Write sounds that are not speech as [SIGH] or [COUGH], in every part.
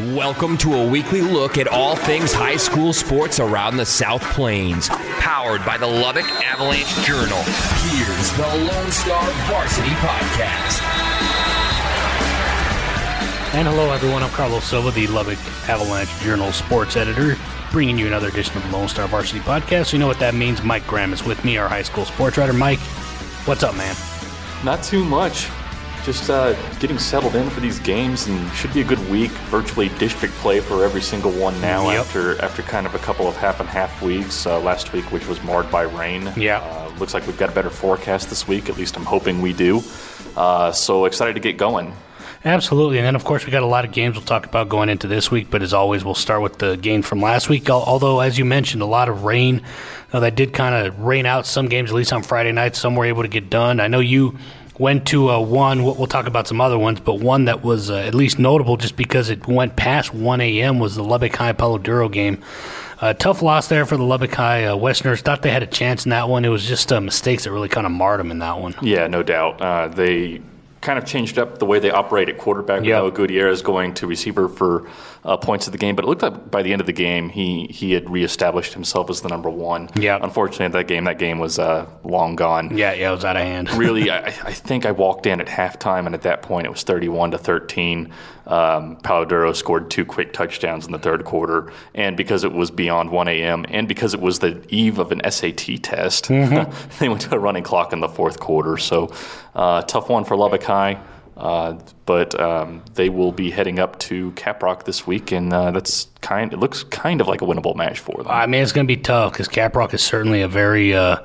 Welcome to a weekly look at all things high school sports around the South Plains. Powered by the Lubbock Avalanche Journal. Here's the Lone Star Varsity Podcast. And hello, everyone. I'm Carlos Silva, the Lubbock Avalanche Journal sports editor, bringing you another edition of the Lone Star Varsity Podcast. You know what that means. Mike Graham is with me, our high school sports writer. Mike, what's up, man? Not too much. Just uh, getting settled in for these games, and should be a good week. Virtually district play for every single one now. Yep. After after kind of a couple of half and half weeks. Uh, last week, which was marred by rain. Yeah. Uh, looks like we've got a better forecast this week. At least I'm hoping we do. Uh, so excited to get going. Absolutely. And then, of course, we got a lot of games we'll talk about going into this week. But as always, we'll start with the game from last week. Although, as you mentioned, a lot of rain. Uh, that did kind of rain out some games, at least on Friday night. Some were able to get done. I know you went to uh, one. We'll, we'll talk about some other ones, but one that was uh, at least notable just because it went past 1 a.m. was the Lubbock High Palo Duro game. Uh, tough loss there for the Lubbock High uh, Westerners. Thought they had a chance in that one. It was just uh, mistakes that really kind of marred them in that one. Yeah, no doubt. Uh, they kind of changed up the way they operate at quarterback. Yep. Noah Gutierrez going to receiver for uh, points of the game, but it looked like by the end of the game he he had reestablished himself as the number one. Yep. Unfortunately, that game that game was uh, long gone. Yeah, yeah, it was out of hand. [LAUGHS] really, I, I think I walked in at halftime, and at that point it was 31 to 13. Um, Palo Duro scored two quick touchdowns in the third quarter, and because it was beyond 1 a.m. and because it was the eve of an SAT test, [LAUGHS] they went to a running clock in the fourth quarter. So, uh, tough one for Lubbock High. Uh, but um, they will be heading up to Caprock this week, and uh, that's kind. It looks kind of like a winnable match for them. I mean, it's going to be tough because Caprock is certainly a very uh,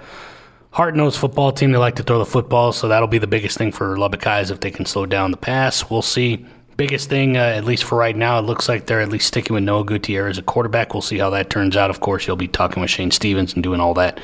hard nosed football team. They like to throw the football, so that'll be the biggest thing for Lubbock Eyes if they can slow down the pass. We'll see. Biggest thing, uh, at least for right now, it looks like they're at least sticking with Noah Gutierrez a quarterback. We'll see how that turns out. Of course, you'll be talking with Shane Stevens and doing all that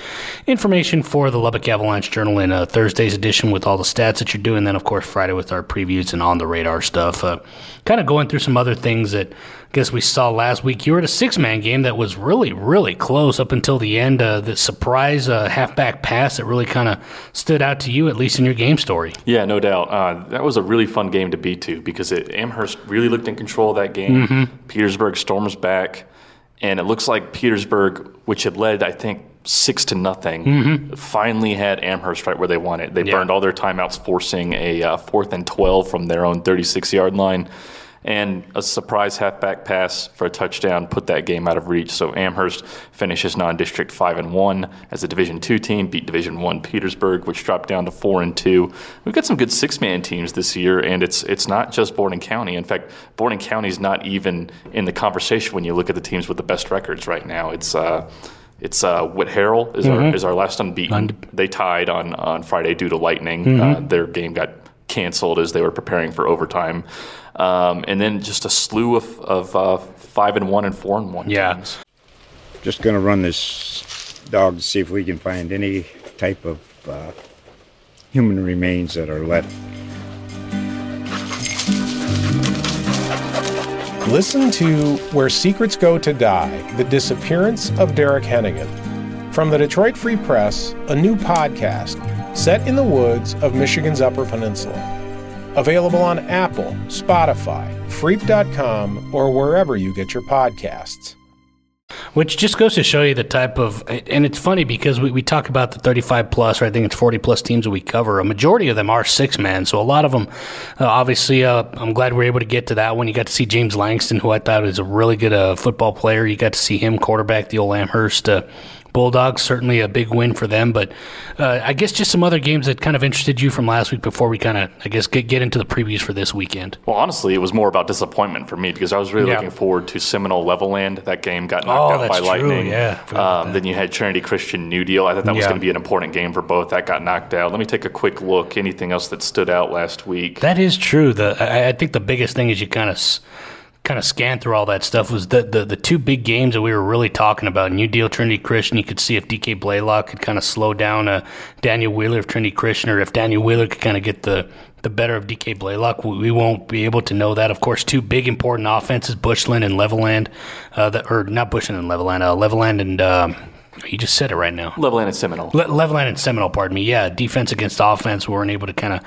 information for the Lubbock Avalanche Journal in uh, Thursday's edition with all the stats that you're doing. Then, of course, Friday with our previews and on the radar stuff. Uh, kind of going through some other things that I guess we saw last week. You were at a six man game that was really, really close up until the end. Uh, the surprise uh, halfback pass that really kind of stood out to you, at least in your game story. Yeah, no doubt. Uh, that was a really fun game to be to because it, Amherst really looked in control of that game. Petersburg storms back, and it looks like Petersburg, which had led, I think, six to nothing, finally had Amherst right where they wanted. They Yeah. burned all their timeouts, forcing a uh, fourth and 12 from their own 36 yard line. And a surprise halfback pass for a touchdown put that game out of reach. So Amherst finishes non-district five and one as a Division two team, beat Division one Petersburg, which dropped down to four and two. We've got some good six-man teams this year, and it's it's not just Borden County. In fact, Borden County is not even in the conversation when you look at the teams with the best records right now. It's uh, it's uh, Whitharral is our is our last unbeaten. they tied on on Friday due to lightning. Uh, their game got canceled as they were preparing for overtime. Um, and then just a slew of, of uh, five and one and four and one Yeah. teams. Just going to run this dog to see if we can find any type of uh, human remains that are left. Listen to Where Secrets Go to Die The Disappearance of Derek Hennigan. From the Detroit Free Press, a new podcast set in the woods of Michigan's Upper Peninsula. Available on Apple, Spotify, Freep.com, or wherever you get your podcasts. Which just goes to show you the type of, and it's funny because we, we talk about the 35 plus, or I think it's 40 plus teams that we cover. A majority of them are six man, so a lot of them, uh, obviously, uh, I'm glad we are able to get to that one. You got to see James Langston, who I thought was a really good uh, football player. You got to see him quarterback the old Amherst. Bulldogs certainly a big win for them, but uh, I guess just some other games that kind of interested you from last week before we kind of, I guess, get get into the previews for this weekend. Well, honestly, it was more about disappointment for me because I was really Yeah. looking forward to Seminole Levelland. That game got knocked Oh, out by true, lightning. yeah. Um, then you had Trinity Christian New Deal. I thought that was Yeah. going to be an important game for both. That got knocked out. Let me take a quick look. Anything else that stood out last week? That is true. The I, I think the biggest thing is you kind of kind of scan through all that stuff was the, the the two big games that we were really talking about. New Deal Trinity Christian, you could see if DK Blaylock could kind of slow down uh, Daniel Wheeler of Trinity Christian, or if Daniel Wheeler could kind of get the the better of DK Blaylock. We, we won't be able to know that. Of course, two big important offenses, Bushland and Levelland, uh, that, or not Bushland and Levelland, uh, Levelland and. Um, you just said it right now. Levelland and Seminole. Le- Levelland and Seminole, pardon me. Yeah, defense against offense. We weren't able to kind of,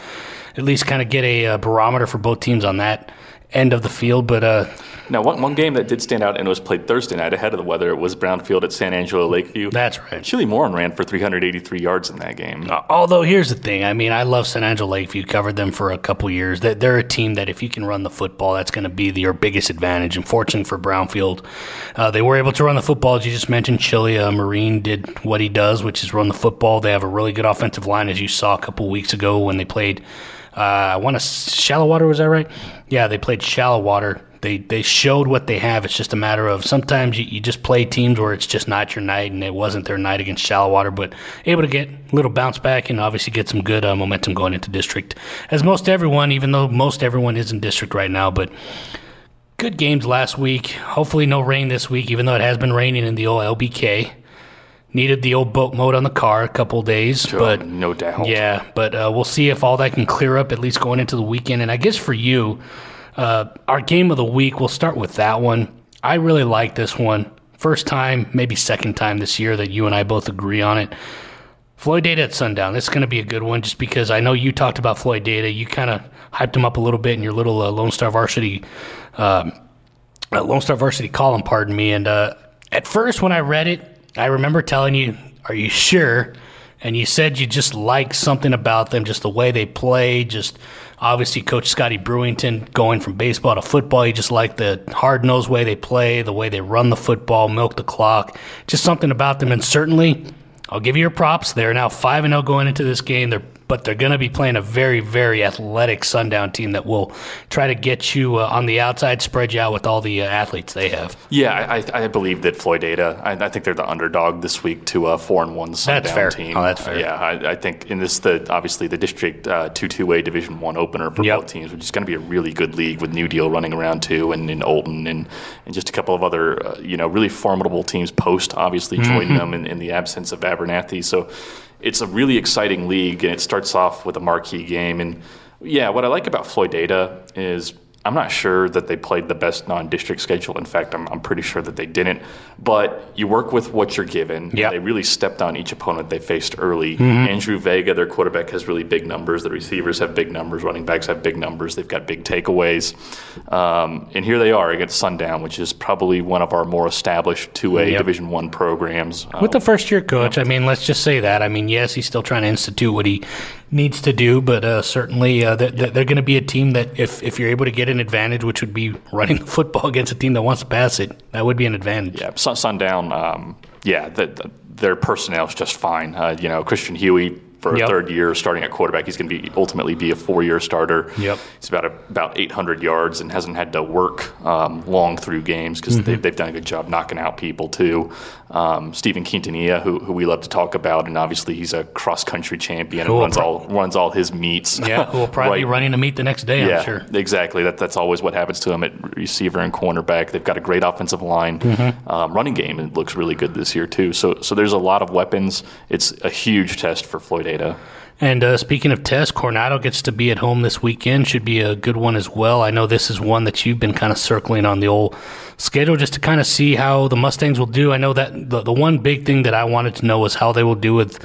at least kind of get a, a barometer for both teams on that end of the field. But uh, now, one, one game that did stand out and was played Thursday night ahead of the weather was Brownfield at San Angelo Lakeview. That's right. Chili Morin ran for 383 yards in that game. Uh, although, here's the thing. I mean, I love San Angelo Lakeview. Covered them for a couple years. They're a team that if you can run the football, that's going to be your biggest advantage. Unfortunately for Brownfield, uh, they were able to run the football. As you just mentioned, Chili uh, Marine did what he does, which is run the football. They have a really good offensive line, as you saw a couple weeks ago when they played – uh, I want to Shallowater. Was that right? Yeah, they played Shallowater. They they showed what they have. It's just a matter of sometimes you, you just play teams where it's just not your night, and it wasn't their night against Shallowater. But able to get a little bounce back and obviously get some good uh, momentum going into district. As most everyone, even though most everyone is in district right now, but good games last week. Hopefully no rain this week, even though it has been raining in the old LBK needed the old boat mode on the car a couple days, sure, but no doubt. Yeah, but uh, we'll see if all that can clear up at least going into the weekend. And I guess for you, uh, our game of the week, we'll start with that one. I really like this one. First time, maybe second time this year that you and I both agree on it. Floydada at Sundown. This is going to be a good one just because I know you talked about Floydada. You kind of hyped him up a little bit in your little uh, Lone Star Varsity, um, uh, Lone Star Varsity column, pardon me. And uh, at first, when I read it, I remember telling you, Are you sure? And you said you just like something about them, just the way they play, just obviously Coach Scotty Brewington going from baseball to football. You just like the hard nosed way they play, the way they run the football, milk the clock, just something about them. And certainly, I'll give you your props. They're now 5 0 going into this game. They're but they're going to be playing a very, very athletic Sundown team that will try to get you uh, on the outside, spread you out with all the uh, athletes they have. Yeah, I, I believe that Floydada. I, I, think they're the underdog this week to a four and one Sundown that's fair. team. Oh, that's fair. Uh, yeah, I, I, think in this the obviously the district uh, two two way Division one opener for yep. both teams, which is going to be a really good league with New Deal running around too, and in Olton and and just a couple of other uh, you know really formidable teams post obviously mm-hmm. joining them in, in the absence of Abernathy. So it's a really exciting league, and it starts off with a marquee game. And yeah, what I like about Floydada is I'm not sure that they played the best non-district schedule. In fact, I'm, I'm pretty sure that they didn't. But you work with what you're given. Yeah. They really stepped on each opponent they faced early. Mm-hmm. Andrew Vega, their quarterback, has really big numbers. The receivers have big numbers. Running backs have big numbers. They've got big takeaways. Um, and here they are against Sundown, which is probably one of our more established 2A yep. Division One programs. With um, the first-year coach, I mean, let's just say that. I mean, yes, he's still trying to institute what he needs to do, but uh, certainly uh, they're, they're going to be a team that if, if you're able to get an advantage, which would be running the football against a team that wants to pass it, that would be an advantage. Yeah, Sundown, um, yeah, the, the, their personnel is just fine. Uh, you know, Christian Huey for a yep. third year starting at quarterback. He's going to be ultimately be a four year starter. Yep. He's about a, about 800 yards and hasn't had to work um, long through games because mm-hmm. they, they've done a good job knocking out people too. Um, Stephen Quintanilla, who, who we love to talk about, and obviously he's a cross country champion and runs all runs all his meets. Yeah, who will probably [LAUGHS] right. be running a meet the next day. Yeah, I'm sure. Exactly. That that's always what happens to him at receiver and cornerback. They've got a great offensive line, mm-hmm. um, running game. It looks really good this year too. So so there's a lot of weapons. It's a huge test for Floyd Ada. And uh, speaking of tests, Coronado gets to be at home this weekend. Should be a good one as well. I know this is one that you've been kind of circling on the old schedule just to kind of see how the Mustangs will do. I know that the, the one big thing that I wanted to know was how they will do with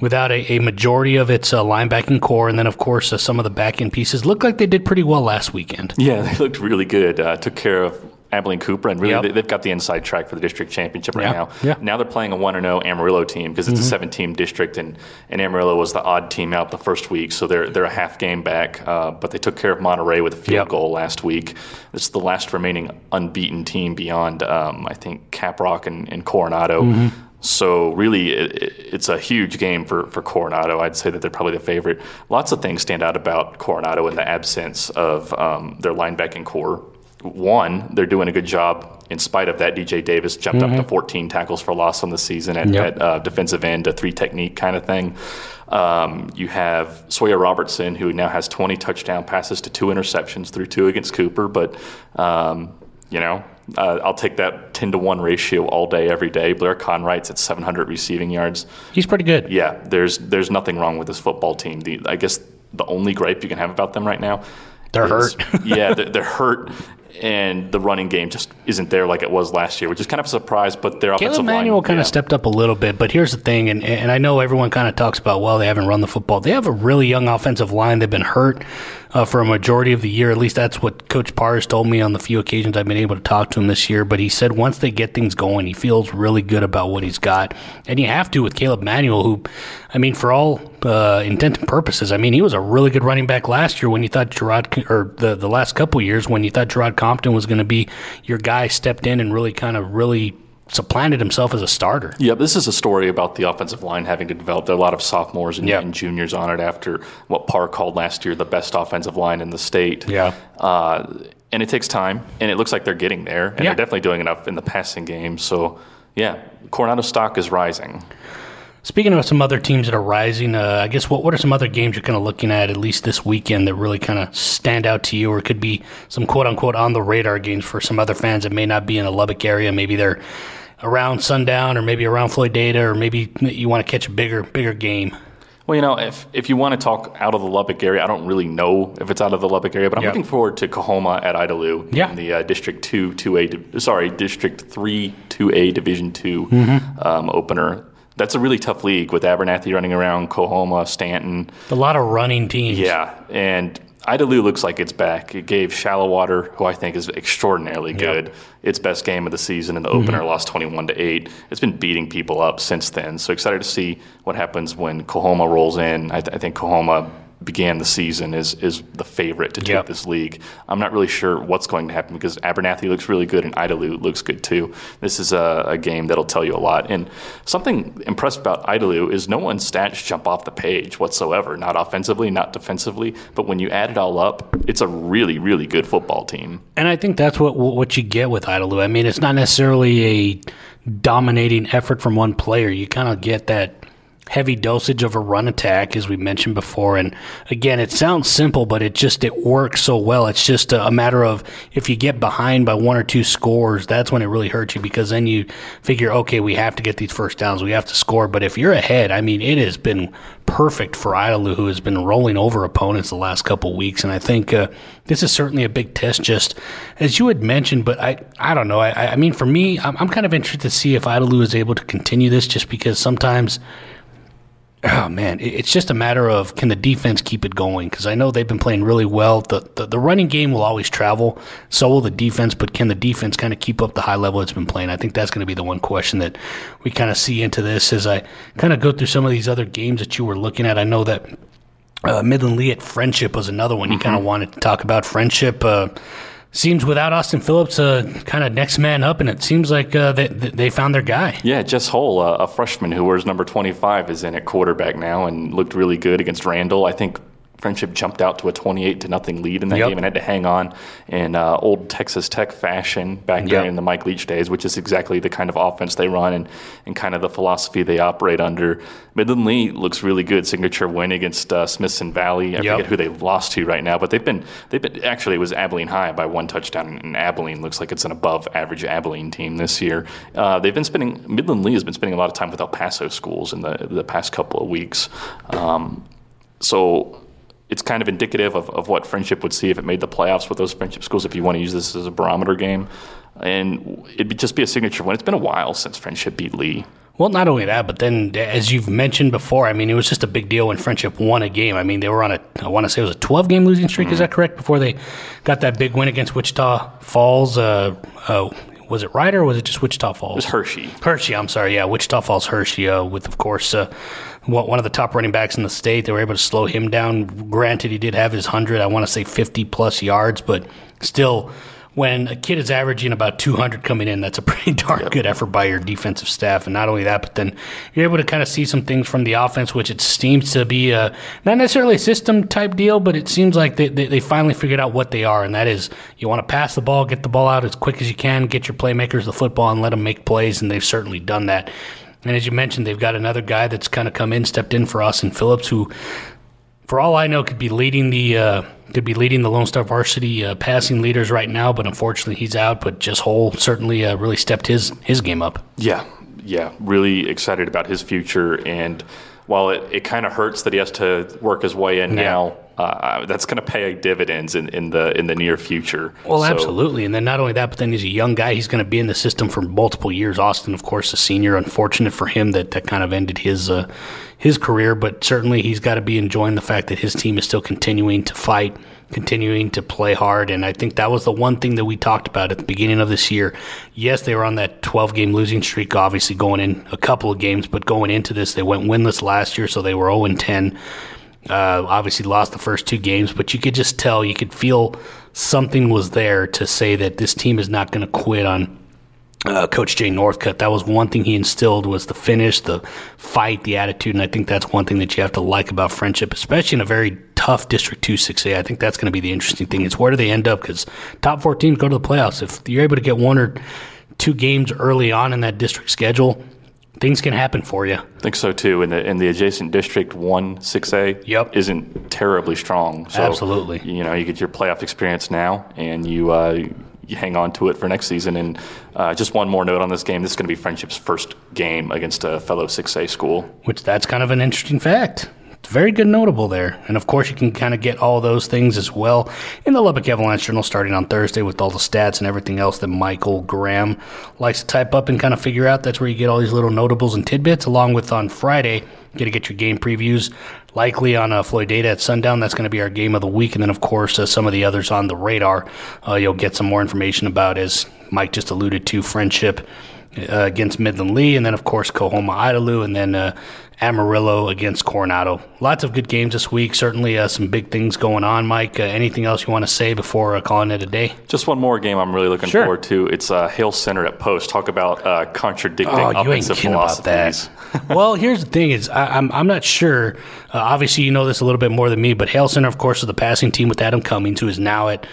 without a, a majority of its uh, linebacking core, and then of course uh, some of the back end pieces looked like they did pretty well last weekend. Yeah, [LAUGHS] they looked really good. Uh, took care of Abilene Cooper, and really yep. they, have got the inside track for the district championship right now. Now they're playing a one and zero oh Amarillo team because it's mm-hmm. a seven team district, and, and Amarillo was the odd team out the first week, so they're they're a half game back. Uh, but they took care of Monterey with a field goal last week. This is the last remaining unbeaten team beyond um, I think Caprock and, and Coronado. Mm-hmm. So really, it, it's a huge game for, for Coronado. I'd say that they're probably the favorite. Lots of things stand out about Coronado in the absence of um, their linebacking core one, they're doing a good job in spite of that. DJ Davis jumped mm-hmm. up to mm-hmm. 14 tackles for loss on the season at, yep. at uh, defensive end, a three technique kind of thing. Um, you have Sawyer Robertson, who now has 20 touchdown passes to two interceptions through two against Cooper, but um, You know, uh, I'll take that 10 to 1 ratio all day, every day. Blair Conwright's at 700 receiving yards. He's pretty good. Yeah, there's there's nothing wrong with this football team. The, I guess the only gripe you can have about them right now They're hurt. [LAUGHS] yeah, they're, they're hurt, and the running game just isn't there like it was last year, which is kind of a surprise. But their offensive Caleb line, Manuel kind yeah. of stepped up a little bit, but here's the thing, and, and I know everyone kind of talks about, well, they haven't run the football. They have a really young offensive line. They've been hurt uh, for a majority of the year. At least that's what Coach Pars told me on the few occasions I've been able to talk to him this year. But he said once they get things going, he feels really good about what he's got. And you have to with Caleb Manuel, who, I mean, for all uh, intent and purposes, I mean, he was a really good running back last year when you thought Gerard, or the, the last couple years when you thought Gerard Compton was going to be your guy, stepped in and really kind of really supplanted himself as a starter. Yeah, this is a story about the offensive line having to develop. There are a lot of sophomores and, Yeah. and juniors on it after what Parr called last year the best offensive line in the state. Yeah. Uh, and it takes time, and it looks like they're getting there, and Yeah. they're definitely doing enough in the passing game. So, yeah, Coronado stock is rising. Speaking of some other teams that are rising, uh, I guess what what are some other games you're kind of looking at at least this weekend that really kind of stand out to you, or could be some quote unquote on the radar games for some other fans that may not be in the Lubbock area? Maybe they're around sundown, or maybe around Floydada, or maybe you want to catch a bigger bigger game. Well, you know, if if you want to talk out of the Lubbock area, I don't really know if it's out of the Lubbock area, but I'm Yeah. looking forward to Coahoma at Idalou Yeah. in the uh, District Two, Two A, sorry, District Three, Two A, Division 2 Mm-hmm. um, opener. That's a really tough league with Abernathy running around, Coahoma, Stanton. A lot of running teams. Yeah, and Idalou looks like it's back. It gave Shallowater, who I think is extraordinarily good, its best game of the season in the Mm-hmm. opener, lost 21 to 8. It's been beating people up since then. So excited to see what happens when Coahoma rolls in. I, th- I think Coahoma began the season as is the favorite to take Yep. this league. I'm not really sure what's going to happen because Abernathy looks really good and Idalou looks good too. This is a, a game that'll tell you a lot. And something impressive about Idalou is no one's stats jump off the page whatsoever, not offensively, not defensively. But when you add it all up, it's a really, really good football team. And I think that's what what you get with Idalou. I mean, it's not necessarily a dominating effort from one player. You kind of get that heavy dosage of a run attack, as we mentioned before. And again, it sounds simple, but it just it works so well. It's just a, matter of if you get behind by one or two scores, that's when it really hurts you because then you figure, okay, we have to get these first downs, we have to score. But if you're ahead, I mean, it has been perfect for Idalou, who has been rolling over opponents the last couple weeks. And I think uh, this is certainly a big test, just as you had mentioned. But I, I don't know. I, I mean, for me, I'm, I'm kind of interested to see if Idalou is able to continue this, just because sometimes. Oh man, it's just a matter of can the defense keep it going? Because I know they've been playing really well. The, the the running game will always travel, so will the defense. But can the defense kind of keep up the high level it's been playing? I think that's going to be the one question that we kind of see into this as I kind of go through some of these other games that you were looking at. I know that uh, Midland Lee at Frenship was another one you kind of wanted to talk about. Frenship uh, seems without Austin Phillips, uh, kind of next man up, and it seems like uh, they, they found their guy. Yeah, Jess Hole, uh, a freshman who wears number 25, is in at quarterback now and looked really good against Randall. I think Frenship jumped out to a 28 to nothing lead in that Yep. game and had to hang on in uh, old Texas Tech fashion back Yep. during the Mike Leach days, which is exactly the kind of offense they run and, and kind of the philosophy they operate under. Midland Lee looks really good. Signature win against uh, Smithson Valley. I Yep. forget who they lost to right now, but they've been they've been actually it was Abilene High by one touchdown, and Abilene looks like it's an above average Abilene team this year. Uh, they've been spending Midland Lee has been spending a lot of time with El Paso schools in the the past couple of weeks. Um, so it's kind of indicative of, of what Frenship would see if it made the playoffs with those Frenship schools, if you want to use this as a barometer game. And it'd be, just be a signature win. It's been a while since Frenship beat Lee. Well, not only that, but then as you've mentioned before, I mean, it was just a big deal when Frenship won a game. I mean, they were on a, I want to say it was a 12 game losing streak. Is that correct? Before they got that big win against Wichita Falls. Uh, uh, was it Rider or was it just Wichita Falls? It was Hirschi. Hirschi, I'm sorry. Yeah, Wichita Falls Hirschi, uh, with, of course, uh, one one of the top running backs in the state. They were able to slow him down. Granted, he did have his 100, I want to say 50 plus yards, but still, when a kid is averaging about 200 coming in, that's a [LAUGHS] pretty darn good effort by your defensive staff. And not only that, but then you're able to kind of see some things from the offense, which it seems to be a, not necessarily a system type deal, but it seems like they, they, they finally figured out what they are. And that is you want to pass the ball, get the ball out as quick as you can, get your playmakers the football, and let them make plays. And they've certainly done that. And as you mentioned, they've got another guy that's kind of come in, stepped in for Austin Phillips, who for all I know, could be leading the uh, could be leading the Lone Star Varsity uh, passing leaders right now. But unfortunately, he's out. But Jess Hole certainly uh, really stepped his his game up. Yeah, yeah, really excited about his future. And while it, it kind of hurts that he has to work his way in Yeah. now, uh, that's going to pay dividends in, in the in the near future. Well, So- absolutely. And then not only that, but then he's a young guy. He's going to be in the system for multiple years. Austin, of course, a senior. Unfortunate for him that that kind of ended his uh, his career, but certainly he's got to be enjoying the fact that his team is still continuing to fight, continuing to play hard. And I think that was the one thing that we talked about at the beginning of this year. Yes, they were on that 12 game losing streak, obviously going in a couple of games, but going into this, they went winless last year, so they were 0 10. Uh, obviously lost the first two games, but you could just tell, you could feel something was there to say that this team is not going to quit on uh, Coach Jay Northcutt. That was one thing he instilled was the finish, the fight, the attitude, and I think that's one thing that you have to like about Frenship, especially in a very tough District Two 6A. I think that's going to be the interesting thing. Is where do they end up? Because top four teams go to the playoffs. If you're able to get one or two games early on in that district schedule, things can happen for you. I think so too. And the in the adjacent district, one six A, Yep. isn't terribly strong. So, Absolutely. You know, you get your playoff experience now, and you uh, you hang on to it for next season. And uh, just one more note on this game: this is going to be Frenship's first game against a fellow six A school. which that's kind of an interesting fact. It's very good notable there. And of course, you can kind of get all those things as well in the Lubbock Avalanche Journal starting on Thursday with all the stats and everything else that Michael Graham likes to type up and kind of figure out. That's where you get all these little notables and tidbits, along with on Friday, get to get your game previews, likely on uh, Floydada at sundown. That's going to be our game of the week. And then, of course, uh, some of the others on the radar, uh, you'll get some more information about, as Mike just alluded to, Frenship uh, against Midland Lee, and then of course Coahoma Idalou, and then uh, Amarillo against Coronado. Lots of good games this week. Certainly uh, some big things going on. Mike, uh, anything else you want to say before uh, calling it a day? Just one more game I'm really looking Sure. forward to. It's uh, Hale Center at Post. Talk about uh, contradicting Oh, you ain't offensive kidding about philosophies. that. [LAUGHS] [LAUGHS] well, here's the thing: is I, I'm I'm not sure. Uh, obviously, you know this a little bit more than me, but Hale Center, of course, is the passing team with Adam Cummings, who is now at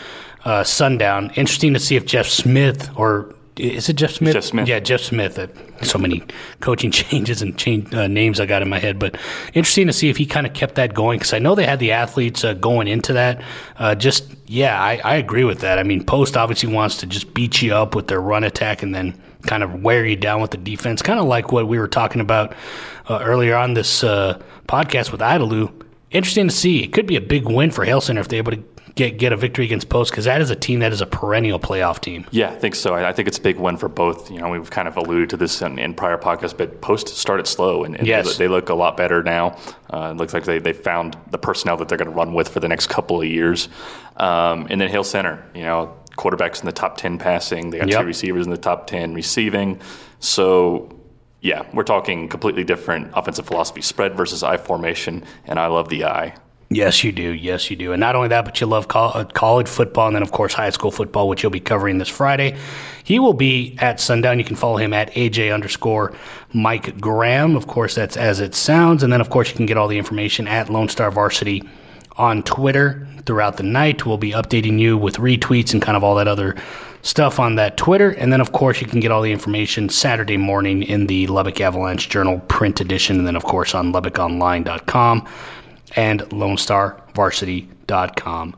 uh, Sundown. Interesting to see if Jeff Smith or is it Jeff Smith? Jeff Smith. Yeah, Jeff Smith. Uh, so many coaching [LAUGHS] changes and change, uh, names I got in my head, but interesting to see if he kind of kept that going because I know they had the athletes uh, going into that. Uh, just yeah, I, I agree with that. I mean, Post obviously wants to just beat you up with their run attack and then kind of wear you down with the defense, kind of like what we were talking about uh, earlier on this uh, podcast with Idalou. Interesting to see. It could be a big win for Hale Center if they're able to get get a victory against Post because that is a team that is a perennial playoff team. Yeah, I think so. I I think it's a big win for both. You know, we've kind of alluded to this in, in prior podcasts, but Post started slow, and, and Yes. they, they look a lot better now. Uh, it looks like they, they found the personnel that they're going to run with for the next couple of years. Um, and then Hale Center, you know, quarterbacks in the top 10 passing. They got Yep. two receivers in the top 10 receiving. So, yeah, we're talking completely different offensive philosophy spread versus I formation, and I love the I. Yes, you do. Yes, you do. And not only that, but you love uh, college football and then, of course, high school football, which you'll be covering this Friday. He will be at sundown. You can follow him at AJ underscore Mike Graham. Of course, that's as it sounds. And then, of course, you can get all the information at Lone Star Varsity on Twitter throughout the night. We'll be updating you with retweets and kind of all that other stuff on that Twitter. And then, of course, you can get all the information Saturday morning in the Lubbock Avalanche Journal print edition. And then, of course, on LubbockOnline.com and LoneStarVarsity.com.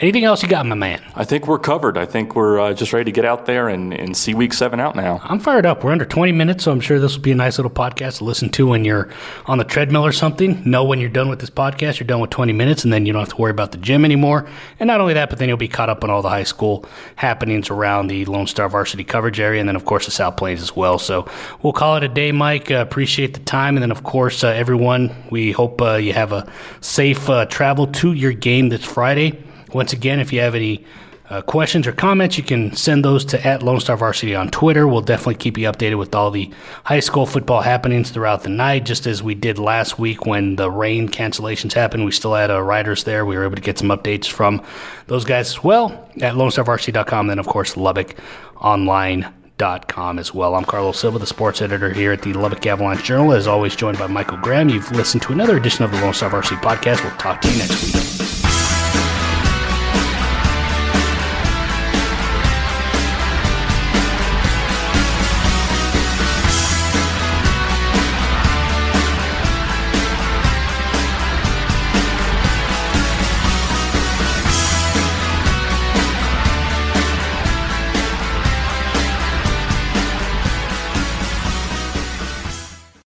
Anything else you got, my man? I think we're covered. I think we're uh, just ready to get out there and, and see week seven out now. I'm fired up. We're under 20 minutes, so I'm sure this will be a nice little podcast to listen to when you're on the treadmill or something. Know when you're done with this podcast, you're done with 20 minutes, and then you don't have to worry about the gym anymore. And not only that, but then you'll be caught up on all the high school happenings around the Lone Star Varsity coverage area, and then, of course, the South Plains as well. So we'll call it a day, Mike. Uh, appreciate the time. And then, of course, uh, everyone, we hope uh, you have a safe uh, travel to your game this Friday. Once again, if you have any uh, questions or comments, you can send those to at Lone Star Varsity on Twitter. We'll definitely keep you updated with all the high school football happenings throughout the night, just as we did last week when the rain cancellations happened. We still had uh, riders there. We were able to get some updates from those guys as well at LoneStarVarsity.com. Then, of course, Lubbock Online. Com as well. I'm Carlos Silva, the sports editor here at the Lubbock Avalanche Journal. As always, joined by Michael Graham. You've listened to another edition of the Lone Star Varsity Podcast. We'll talk to you next week.